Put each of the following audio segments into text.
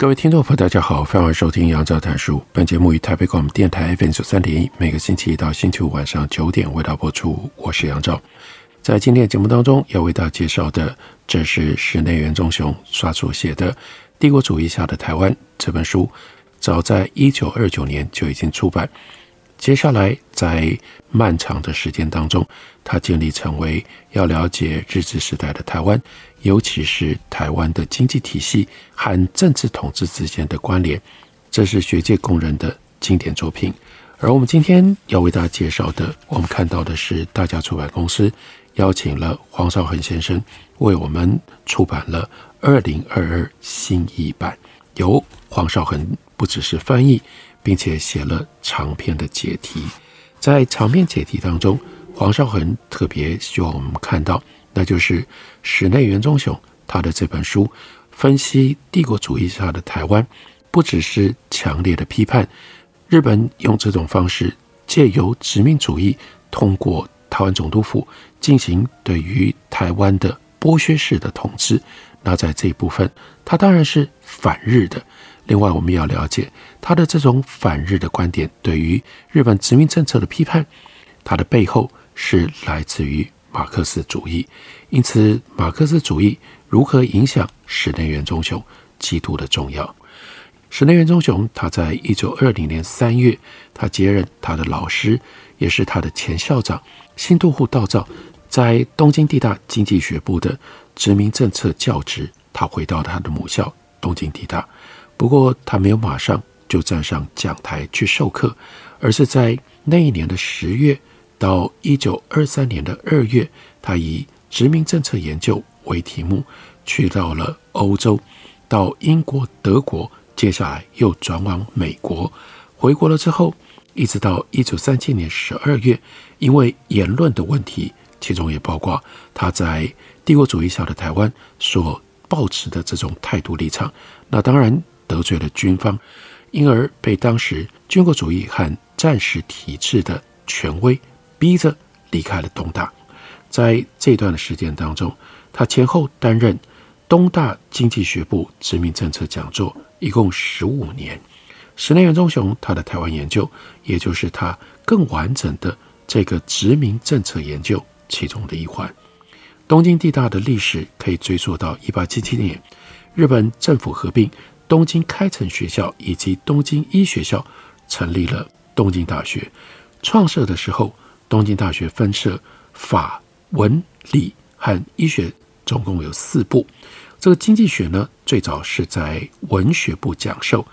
各位听众朋友，大家好，欢迎收听杨照谈书。本节目于台北广播电台 FM 九三点一，每个星期一到星期五晚上九点为大家播出。我是杨照，在今天的节目当中要为大家介绍的，这是室内元忠雄所写的《帝国主义下的台湾》这本书，早在一九二九年就已经出版。接下来，在漫长的时间当中，他建立成为要了解日治时代的台湾，尤其是台湾的经济体系和政治统治之间的关联，这是学界公认的经典作品。而我们今天要为大家介绍的，我们看到的是大家出版公司邀请了黄少恒先生为我们出版了二零二二新译版，由黄少恒不只是翻译。并且写了长篇的解题，在长篇解题当中，黄绍恒特别希望我们看到，那就是室内元忠雄他的这本书分析帝国主义下的台湾，不只是强烈的批判日本用这种方式借由殖民主义通过台湾总督府进行对于台湾的剥削式的统治，那在这一部分，他当然是反日的。另外，我们要了解他的这种反日的观点，对于日本殖民政策的批判，它的背后是来自于马克思主义。因此，马克思主义如何影响室内元忠雄，极度的重要。室内元忠雄他在一九二零年三月，他接任他的老师，也是他的前校长新渡户稻造，在东京帝大经济学部的殖民政策教职。他回到他的母校东京帝大。不过，他没有马上就站上讲台去授课，而是在那一年的十月到一九二三年的二月，他以殖民政策研究为题目，去到了欧洲，到英国、德国，接下来又转往美国。回国了之后，一直到一九三七年十二月，因为言论的问题，其中也包括他在帝国主义下的台湾所抱持的这种态度立场，那当然。得罪了军方，因而被当时军国主义和战时体制的权威逼着离开了东大。在这段的时间当中，他前后担任东大经济学部殖民政策讲座，一共十五年。室内元忠雄他的台湾研究，也就是他更完整的这个殖民政策研究其中的一环。东京地大的历史可以追溯到一八七七年，日本政府合并。东京开成学校以及东京医学校成立了东京大学。创设的时候，东京大学分设法、文、理和医学，总共有四部。这个经济学呢，最早是在文学部讲授，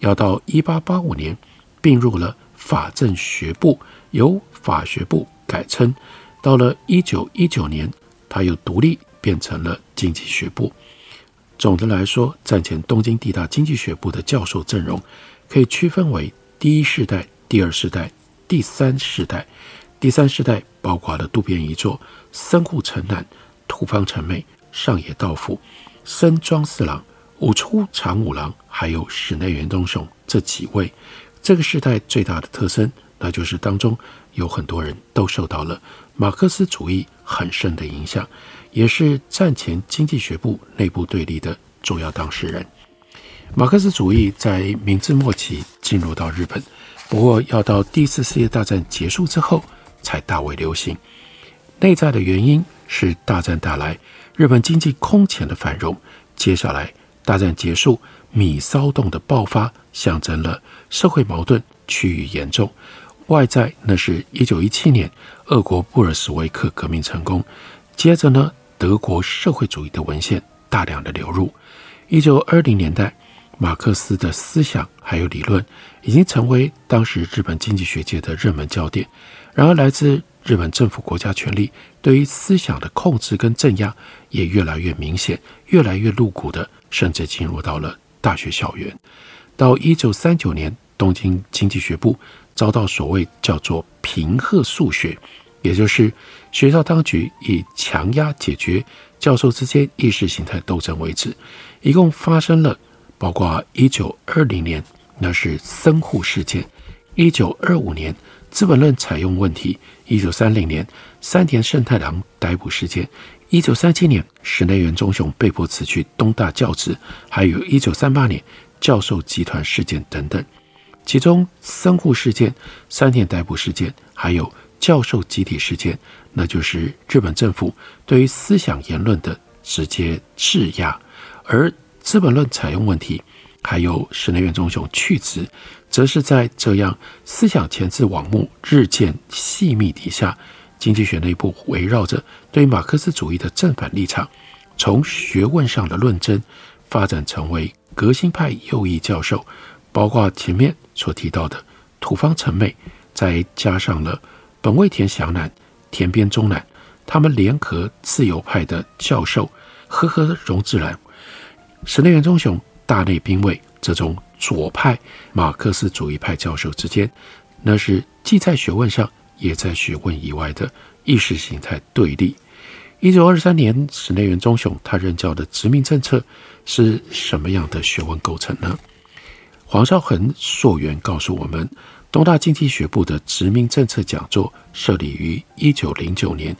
要到一八八五年并入了法政学部，由法学部改称。到了一九一九年，它又独立变成了经济学部。总的来说，战前东京地大经济学部的教授阵容可以区分为第一世代、第二世代、第三世代。第三世代包括了渡边一作、森户诚男、土方成美、上野道辅、森庄四郎、五出长五郎，还有室内元东雄这几位。这个时代最大的特征，那就是当中有很多人都受到了马克思主义很深的影响。也是战前经济学部内部对立的主要当事人。马克思主义在明治末期进入到日本，不过要到第一次世界大战结束之后才大为流行。内在的原因是大战带来日本经济空前的繁荣，接下来大战结束，米骚动的爆发象征了社会矛盾趋于严重。外在那是一九一七年俄国布尔什维克革命成功，接着呢。德国社会主义的文献大量的流入。一九二零年代，马克思的思想还有理论已经成为当时日本经济学界的热门焦点。然而，来自日本政府国家权力对于思想的控制跟镇压也越来越明显，越来越露骨的，甚至进入到了大学校园。到一九三九年，东京经济学部遭到所谓叫做“平贺肃学”，也就是学校当局以强压解决教授之间意识形态斗争为止，一共发生了。包括一九二零年，那是森户事件；一九二五年，资本论采用问题；一九三零年，山田胜太郎逮捕事件；一九三七年，室内元忠雄被迫辞去东大教职；还有一九三八年，教授集团事件等等。其中，森户事件、三田逮捕事件，还有教授集体事件，那就是日本政府对于思想言论的直接制压，而。资本论采用问题，还有室内院忠雄去职，则是在这样思想前置网目日渐细密底下，经济学内部围绕着对马克思主义的正反立场，从学问上的论争发展成为革新派右翼教授，包括前面所提到的土方成美，再加上了本位田祥男、田边忠男，他们联合自由派的教授和合荣治郎。室内元忠雄、大内兵卫这种左派马克思主义派教授之间，那是既在学问上，也在学问以外的意识形态对立。一九二三年，室内元忠雄他任教的殖民政策是什么样的学问构成呢？黄绍恒溯源告诉我们，东大经济学部的殖民政策讲座设立于一九零九年，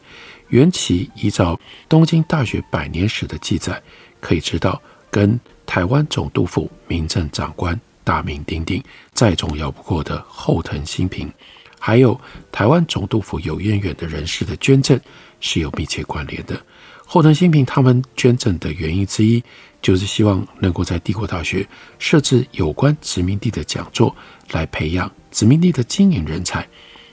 缘起依照东京大学百年史的记载，可以知道。跟台湾总督府民政长官大名鼎鼎、再重要不过的后藤新平，还有台湾总督府有渊源的人士的捐赠是有密切关联的。后藤新平他们捐赠的原因之一，就是希望能够在帝国大学设置有关殖民地的讲座，来培养殖民地的经营人才。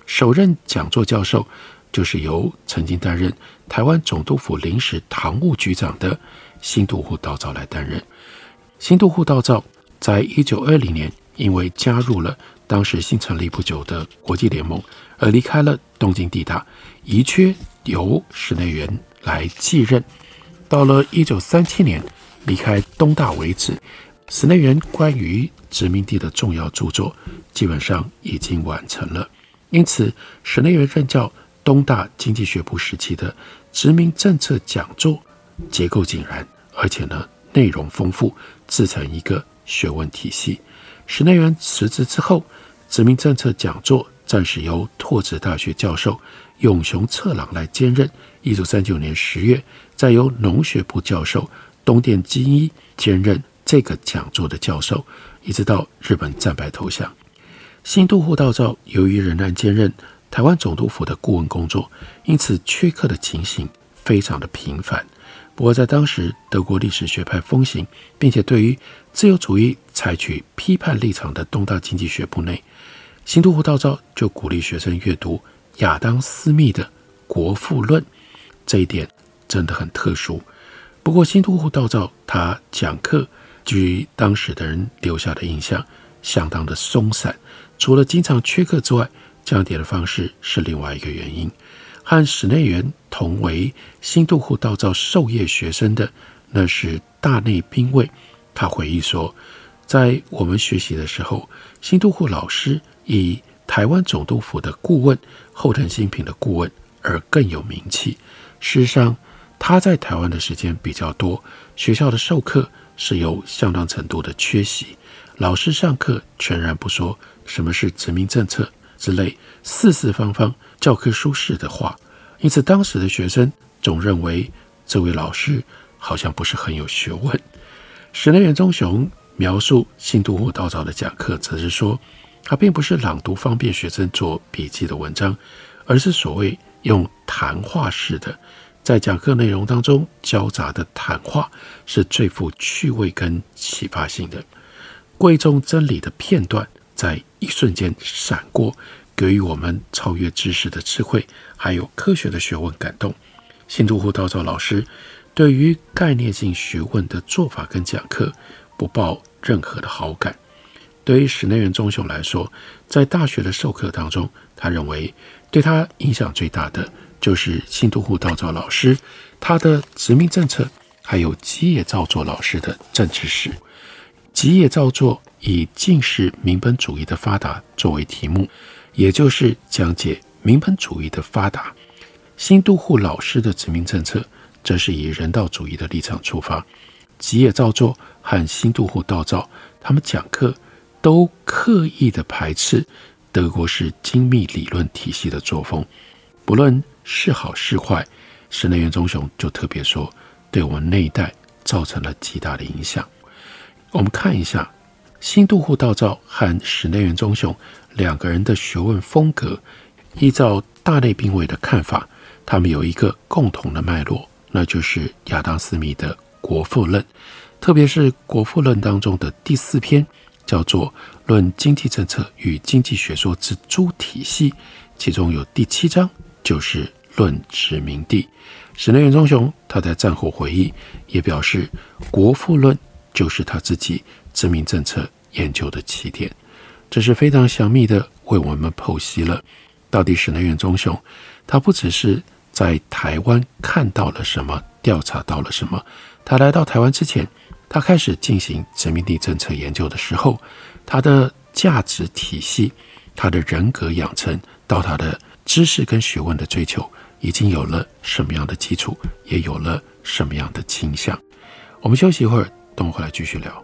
首任讲座教授就是由曾经担任台湾总督府临时堂务局长的。新渡户稻造来担任。新渡户稻造在一九二零年因为加入了当时新成立不久的国际联盟，而离开了东京帝大，遗缺由室内元来继任。到了一九三七年离开东大为止，室内元关于殖民地的重要著作基本上已经完成了。因此，室内元任教东大经济学部时期的殖民政策讲座。结构井然，而且呢，内容丰富，自成一个学问体系。室内元辞职之后，殖民政策讲座暂时由拓殖大学教授永雄策郎来兼任。一九三九年十月，再由农学部教授东电基一兼任这个讲座的教授，一直到日本战败投降。新渡户稻造由于仍然兼任台湾总督府的顾问工作，因此缺课的情形非常的频繁。不过，在当时德国历史学派风行，并且对于自由主义采取批判立场的东大经济学部内，新渡户稻造就鼓励学生阅读亚当·斯密的《国富论》，这一点真的很特殊。不过，新渡户稻造他讲课，据当时的人留下的印象，相当的松散。除了经常缺课之外，讲解的方式是另外一个原因。和室内元同为新渡户稻造授业学生的，那是大内兵卫。他回忆说，在我们学习的时候，新渡户老师以台湾总督府的顾问后藤新平的顾问而更有名气。事实上，他在台湾的时间比较多，学校的授课是有相当程度的缺席，老师上课全然不说什么是殖民政策之类四四方方。教科书式的话，因此当时的学生总认为这位老师好像不是很有学问。史内元忠雄描述新渡户稻造的讲课，则是说他并不是朗读方便学生做笔记的文章，而是所谓用谈话式的，在讲课内容当中交杂的谈话是最富趣味跟启发性的。贵重真理的片段在一瞬间闪过。给予我们超越知识的智慧，还有科学的学问感动。新渡户稻造老师对于概念性学问的做法跟讲课，不抱任何的好感。对于室内元忠雄来说，在大学的授课当中，他认为对他影响最大的就是新都护道造老师他的殖民政策，还有吉野造作老师的政治史。吉野造作以近世民本主义的发达作为题目，也就是讲解民本主义的发达。新都护老师的殖民政策，则是以人道主义的立场出发。吉野造作和新都护道造，他们讲课。都刻意的排斥德国式精密理论体系的作风，不论是好是坏，室内元忠雄就特别说，对我们那一代造成了极大的影响。我们看一下新都护道造和室内元忠雄两个人的学问风格，依照大内兵卫的看法，他们有一个共同的脉络，那就是亚当·斯密的《国富论》，特别是《国富论》当中的第四篇。叫做《论经济政策与经济学说之诸体系》，其中有第七章就是论殖民地。室内元忠雄他在战后回忆也表示，《国富论》就是他自己殖民政策研究的起点。这是非常详密的为我们剖析了到底室内元忠雄他不只是在台湾看到了什么，调查到了什么，他来到台湾之前。他开始进行殖民地政策研究的时候，他的价值体系、他的人格养成到他的知识跟学问的追求，已经有了什么样的基础，也有了什么样的倾向。我们休息一会儿，等我回来继续聊。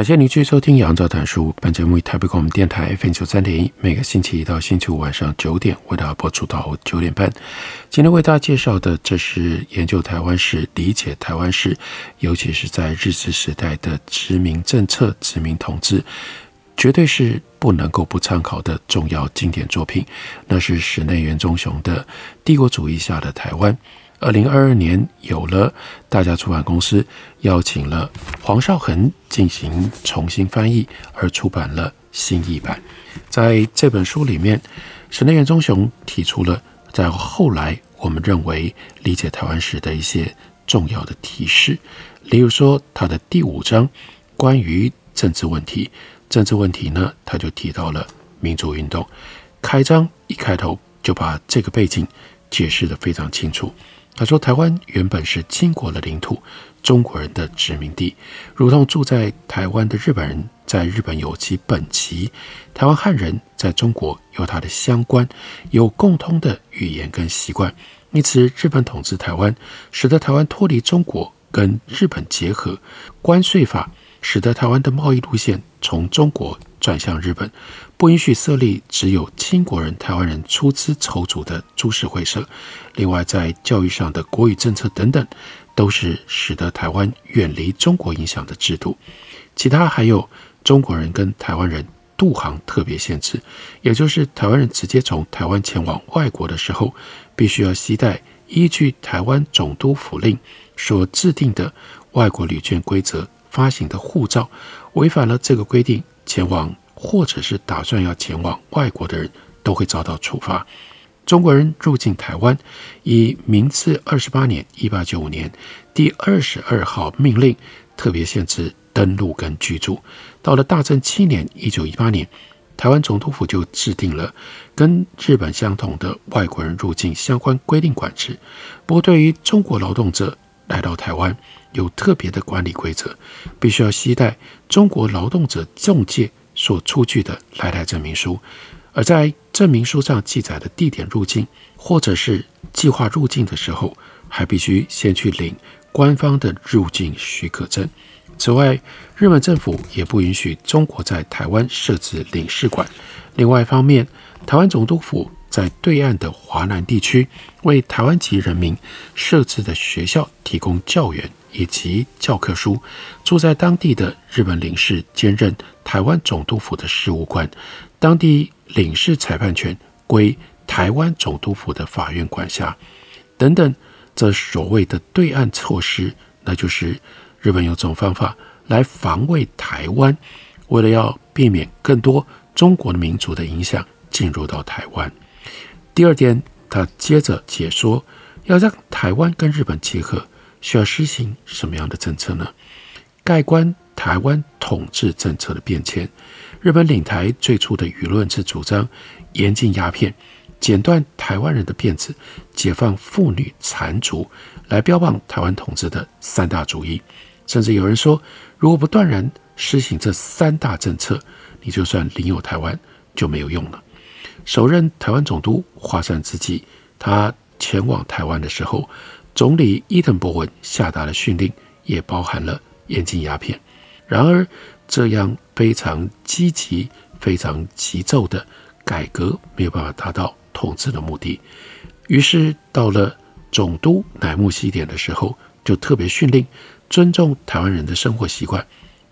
感谢您继续收听《杨照谈书》。本节目以台北广播电台 FM 九三点一，每个星期一到星期五晚上九点为大家播出到九点半。今天为大家介绍的，这是研究台湾史、理解台湾史，尤其是在日治时代的殖民政策、殖民统治，绝对是不能够不参考的重要经典作品。那是室内元忠雄的《帝国主义下的台湾》。二零二二年，有了大家出版公司邀请了黄绍恒进行重新翻译，而出版了新译版。在这本书里面，室内元忠雄提出了在后来我们认为理解台湾史的一些重要的提示，例如说他的第五章关于政治问题，政治问题呢，他就提到了民主运动。开章一开头就把这个背景解释得非常清楚。他说：“台湾原本是清国的领土，中国人的殖民地，如同住在台湾的日本人在日本有其本籍，台湾汉人在中国有他的乡关，有共通的语言跟习惯。因此，日本统治台湾，使得台湾脱离中国，跟日本结合。关税法使得台湾的贸易路线从中国转向日本。”不允许设立只有清国人、台湾人出资筹组的株式会社。另外，在教育上的国语政策等等，都是使得台湾远离中国影响的制度。其他还有中国人跟台湾人渡航特别限制，也就是台湾人直接从台湾前往外国的时候，必须要携带依据台湾总督府令所制定的外国旅券规则发行的护照。违反了这个规定，前往或者是打算要前往外国的人都会遭到处罚。中国人入境台湾，以明治二十八年（一八九五年）第二十二号命令特别限制登陆跟居住。到了大正七年（一九一八年），台湾总督府就制定了跟日本相同的外国人入境相关规定管制。不过，对于中国劳动者来到台湾，有特别的管理规则，必须要携带中国劳动者中介所出具的来台证明书。而在证明书上记载的地点入境，或者是计划入境的时候，还必须先去领官方的入境许可证。此外，日本政府也不允许中国在台湾设置领事馆。另外一方面，台湾总督府在对岸的华南地区为台湾籍人民设置的学校提供教员以及教科书。住在当地的日本领事兼任台湾总督府的事务官，当地。领事裁判权归台湾总督府的法院管辖，等等，这所谓的对岸措施，那就是日本有种方法来防卫台湾，为了要避免更多中国的民族的影响进入到台湾。第二点，他接着解说，要让台湾跟日本结合，需要实行什么样的政策呢？概观台湾统治政策的变迁。日本领台最初的舆论是主张严禁鸦片、剪断台湾人的辫子、解放妇女残族，来标榜台湾统治的三大主义。甚至有人说，如果不断然施行这三大政策，你就算领有台湾就没有用了。首任台湾总督华山之际，他前往台湾的时候，总理伊藤博文下达了训令，也包含了严禁鸦片。然而，这样非常积极、非常急骤的改革没有办法达到统治的目的，于是到了总督乃木希典的时候，就特别训令尊重台湾人的生活习惯，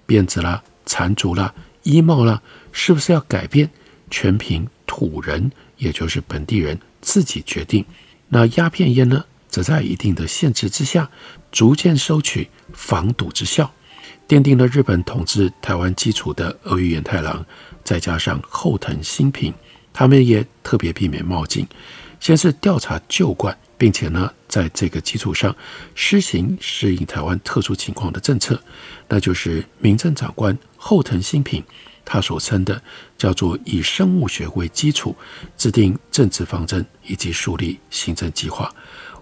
辫子啦、缠足啦、衣帽啦，是不是要改变，全凭土人，也就是本地人自己决定。那鸦片烟呢，则在一定的限制之下，逐渐收取防堵之效。奠定了日本统治台湾基础的儿玉源太郎，再加上后藤新平，他们也特别避免冒进，先是调查旧惯，并且呢，在这个基础上施行适应台湾特殊情况的政策，那就是民政长官后藤新平他所称的叫做以生物学为基础制定政治方针以及树立行政计划，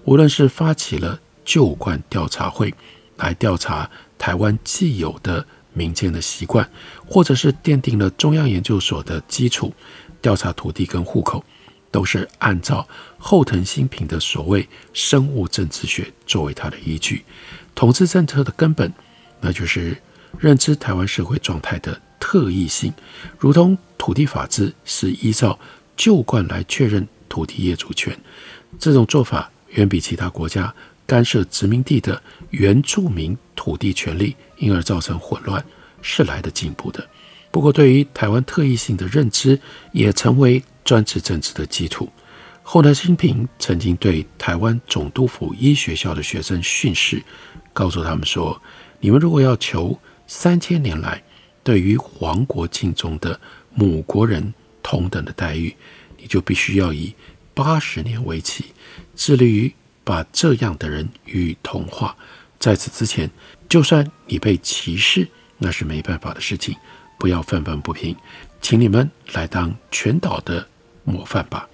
无论是发起了旧惯调查会来调查。台湾既有的民间的习惯，或者是奠定了中央研究所的基础，调查土地跟户口，都是按照后藤新平的所谓生物政治学作为他的依据。统治政策的根本，那就是认知台湾社会状态的特异性，如同土地法制是依照旧惯来确认土地业主权，这种做法远比其他国家。干涉殖民地的原住民土地权利，因而造成混乱，是来得进步的。不过，对于台湾特异性的认知，也成为专制政治的基础。后来新平曾经对台湾总督府医学校的学生训示，告诉他们说：“你们如果要求三千年来对于皇国境中的母国人同等的待遇，你就必须要以八十年为期，致力于。”把这样的人予以同化。在此之前，就算你被歧视，那是没办法的事情。不要愤愤不平，请你们来当全岛的模范吧。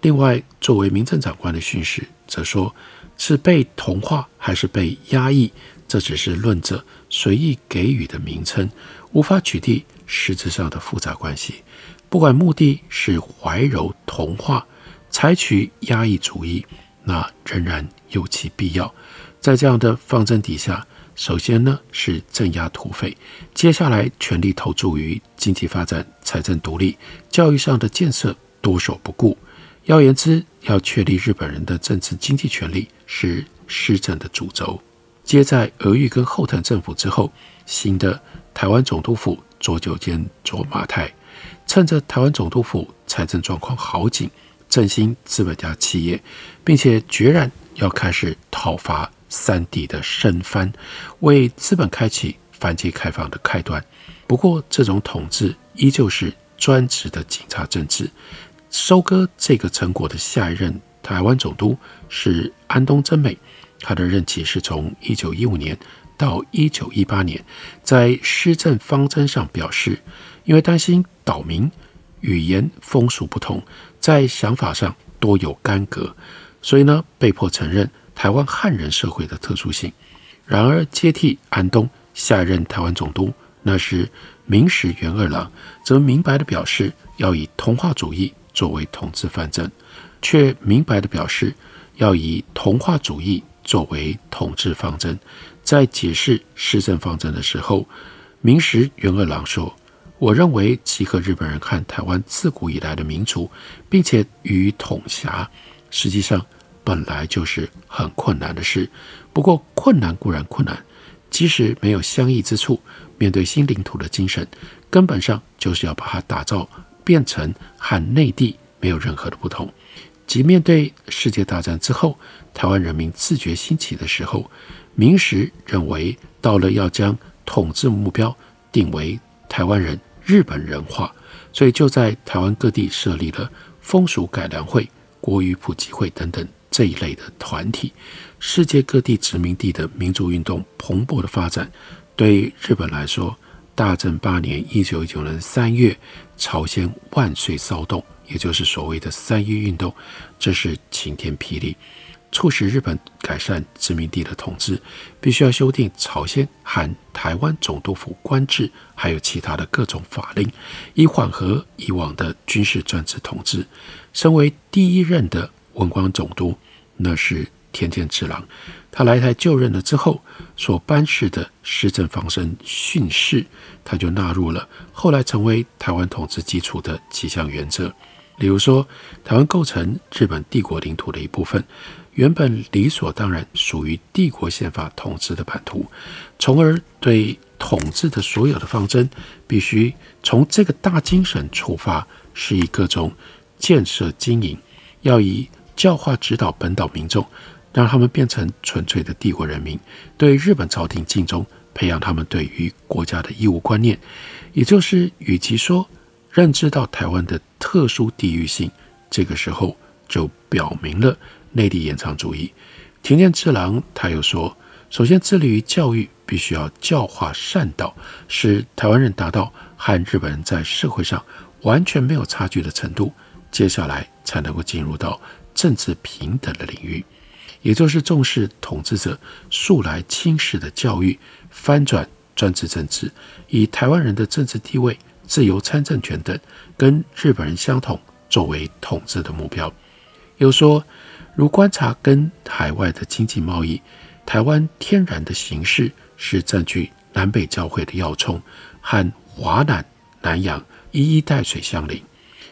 另外，作为民政长官的训示则说，是被同化还是被压抑，这只是论者随意给予的名称，无法取缔实质上的复杂关系。不管目的是怀柔同化，采取压抑主义。那仍然有其必要。在这样的方针底下，首先呢是镇压土匪，接下来全力投注于经济发展、财政独立、教育上的建设，多手不顾。要言之，要确立日本人的政治经济权利是施政的主轴。接在俄玉跟后藤政府之后，新的台湾总督府左久间左马太，趁着台湾总督府财政状况好景。振兴资本家企业，并且决然要开始讨伐三地的生番，为资本开启反击开放的开端。不过，这种统治依旧是专职的警察政治。收割这个成果的下一任台湾总督是安东贞美，他的任期是从一九一五年到一九一八年。在施政方针上表示，因为担心岛民语言风俗不同，在想法上多有干戈，所以呢，被迫承认台湾汉人社会的特殊性。然而，接替安东下任台湾总督，那是明实元二郎，则明白地表示要以同化主义作为统治方针，却明白地表示要以同化主义作为统治方针。在解释施政方针的时候，明石元二郎说：“我认为集合日本人和台湾自古以来的民族，并且予以统辖，实际上本来就是很困难的事。不过困难固然困难，即使没有相异之处，面对新领土的精神，根本上就是要把它打造。”变成和内地没有任何的不同，即面对世界大战之后，台湾人民自觉兴起的时候，明实认为到了要将统治目标定为台湾人日本人化，所以就在台湾各地设立了风俗改良会、国语普及会等等这一类的团体。世界各地殖民地的民族运动蓬勃的发展，对日本来说。大正八年（一九一九年三月），朝鲜万岁骚动，也就是所谓的三一运动，这是晴天霹雳，促使日本改善殖民地的统治，必须要修订朝鲜含台湾总督府官制，还有其他的各种法令，以缓和以往的军事专制统治。身为第一任的文官总督，那是田健治郎。他来台就任了之后，所颁示的施政方针训示，他就纳入了后来成为台湾统治基础的几项原则。例如说，台湾构成日本帝国领土的一部分，原本理所当然属于帝国宪法统治的版图，从而对统治的所有的方针，必须从这个大精神出发，是以各种建设经营，要以教化指导本岛民众。让他们变成纯粹的帝国人民，对日本朝廷尽忠，培养他们对于国家的义务观念，也就是与其说认知到台湾的特殊地域性，这个时候就表明了内地延长主义。田健次郎他又说，首先致力于教育，必须要教化善导，使台湾人达到和日本人在社会上完全没有差距的程度，接下来才能够进入到政治平等的领域。也就是重视统治者素来轻视的教育，翻转专制政治，以台湾人的政治地位、自由参政权等跟日本人相同作为统治的目标。又说，如观察跟海外的经济贸易，台湾天然的形势是占据南北交汇的要冲，和华南、南洋一衣带水相邻，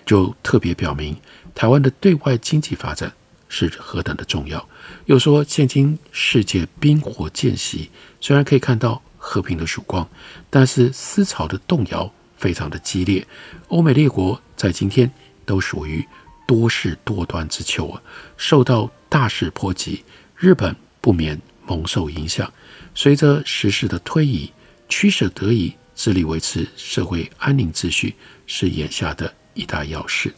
就特别表明台湾的对外经济发展是何等的重要。又说，现今世界冰火渐息，虽然可以看到和平的曙光，但是思潮的动摇非常的激烈。欧美列国在今天都属于多事多端之秋啊，受到大势波及，日本不免蒙受影响。随着时势的推移，取舍得宜，致力维持社会安宁秩序，是眼下的一大要事。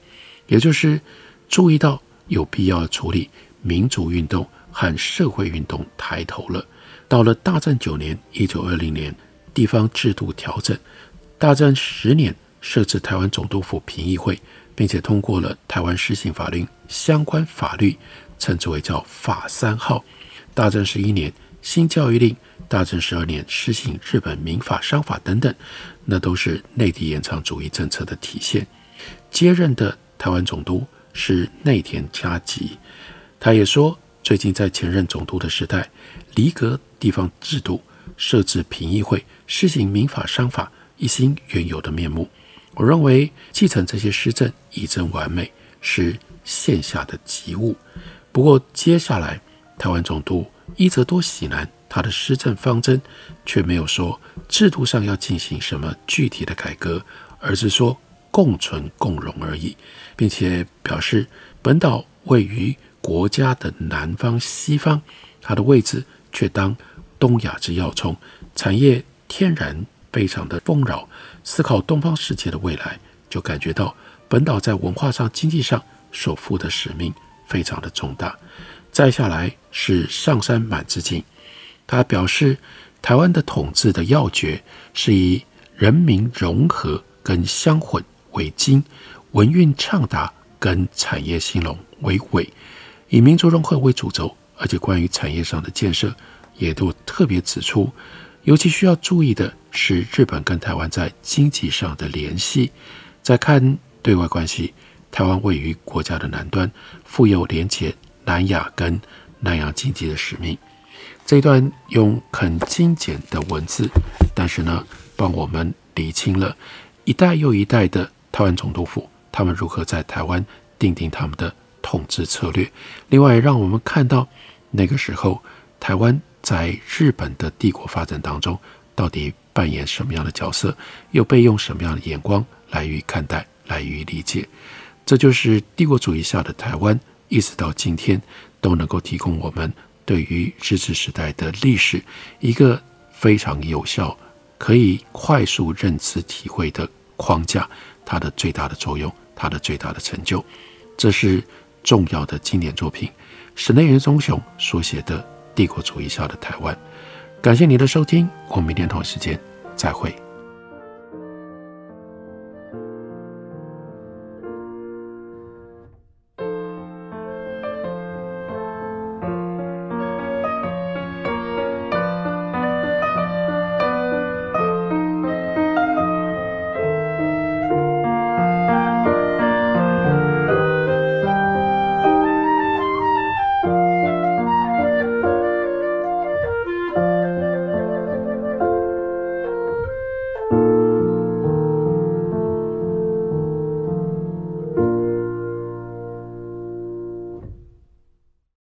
也就是注意到有必要处理民主运动。和社会运动抬头了。到了大正九年（一九二零年），地方制度调整；大正十年，设置台湾总督府评议会，并且通过了台湾施行法令相关法律，称之为叫法三号。大正十一年，新教育令；大正十二年，施行日本民法商法等等，那都是内地延长主义政策的体现。接任的台湾总督是内田嘉吉，他也说。最近在前任总督的时代，离革地方制度，设置评议会，施行民法商法，一新原有的面目。我认为继承这些施政，以臻完美，是现下的急务。不过接下来，台湾总督伊泽多喜男他的施政方针却没有说制度上要进行什么具体的改革，而是说共存共荣而已，并且表示本岛位于。国家的南方、西方，它的位置却当东亚之要冲，产业天然非常的丰饶，思考东方世界的未来，就感觉到本岛在文化上、经济上所负的使命非常的重大。再下来是上山满之进，他表示台湾的统治的要诀是以人民融合跟相混为精，文运畅达跟产业兴隆为纬，以民族融合为主轴，而且关于产业上的建设，也都特别指出。尤其需要注意的是，日本跟台湾在经济上的联系。再看对外关系，台湾位于国家的南端，负有连接南亚跟南洋经济的使命。这一段用很精简的文字，但是呢，帮我们理清了一代又一代的台湾总督府，他们如何在台湾定定他们的统治策略。另外，让我们看到那个时候台湾。在日本的帝国发展当中，到底扮演什么样的角色，又被用什么样的眼光来予以看待、来予以理解？这就是帝国主义下的台湾，一直到今天都能够提供我们对于日治时代的历史一个非常有效、可以快速认知体会的框架。它的最大的作用，它的最大的成就，这是重要的经典作品，神内原忠雄所写的。帝国主义下的台湾，感谢您的收听，我们明天同一时间再会。